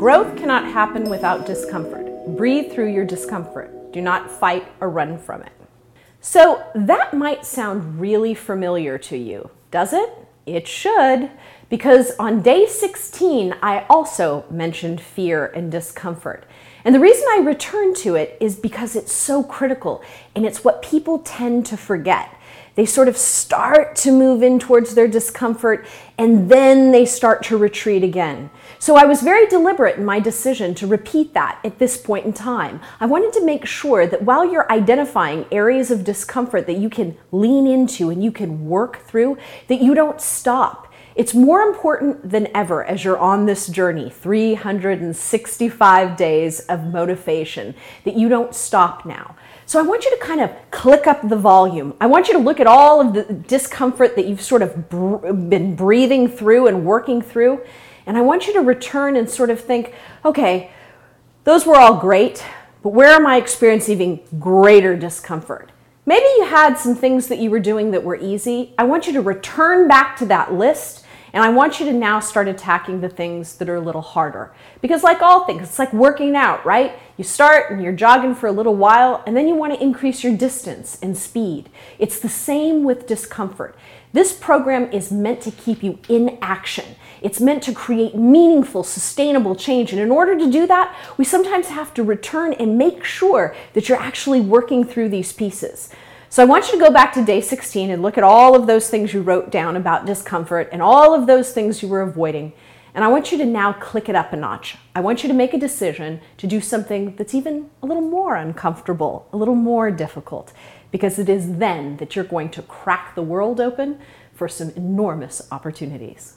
Growth cannot happen without discomfort. Breathe through your discomfort. Do not fight or run from it. So, that might sound really familiar to you, does it? It should, because on day 16, I also mentioned fear and discomfort. And the reason I return to it is because it's so critical and it's what people tend to forget. They sort of start to move in towards their discomfort and then they start to retreat again. So I was very deliberate in my decision to repeat that at this point in time. I wanted to make sure that while you're identifying areas of discomfort that you can lean into and you can work through, that you don't stop it's more important than ever as you're on this journey 365 days of motivation that you don't stop now. So I want you to kind of click up the volume. I want you to look at all of the discomfort that you've sort of br- been breathing through and working through. And I want you to return and sort of think, okay, those were all great, but where am I experiencing even greater discomfort? Maybe you had some things that you were doing that were easy. I want you to return back to that list and I want you to now start attacking the things that are a little harder. Because, like all things, it's like working out, right? You start and you're jogging for a little while, and then you want to increase your distance and speed. It's the same with discomfort. This program is meant to keep you in action. It's meant to create meaningful, sustainable change. And in order to do that, we sometimes have to return and make sure that you're actually working through these pieces. So I want you to go back to day 16 and look at all of those things you wrote down about discomfort and all of those things you were avoiding. And I want you to now click it up a notch. I want you to make a decision to do something that's even a little more uncomfortable, a little more difficult, because it is then that you're going to crack the world open for some enormous opportunities.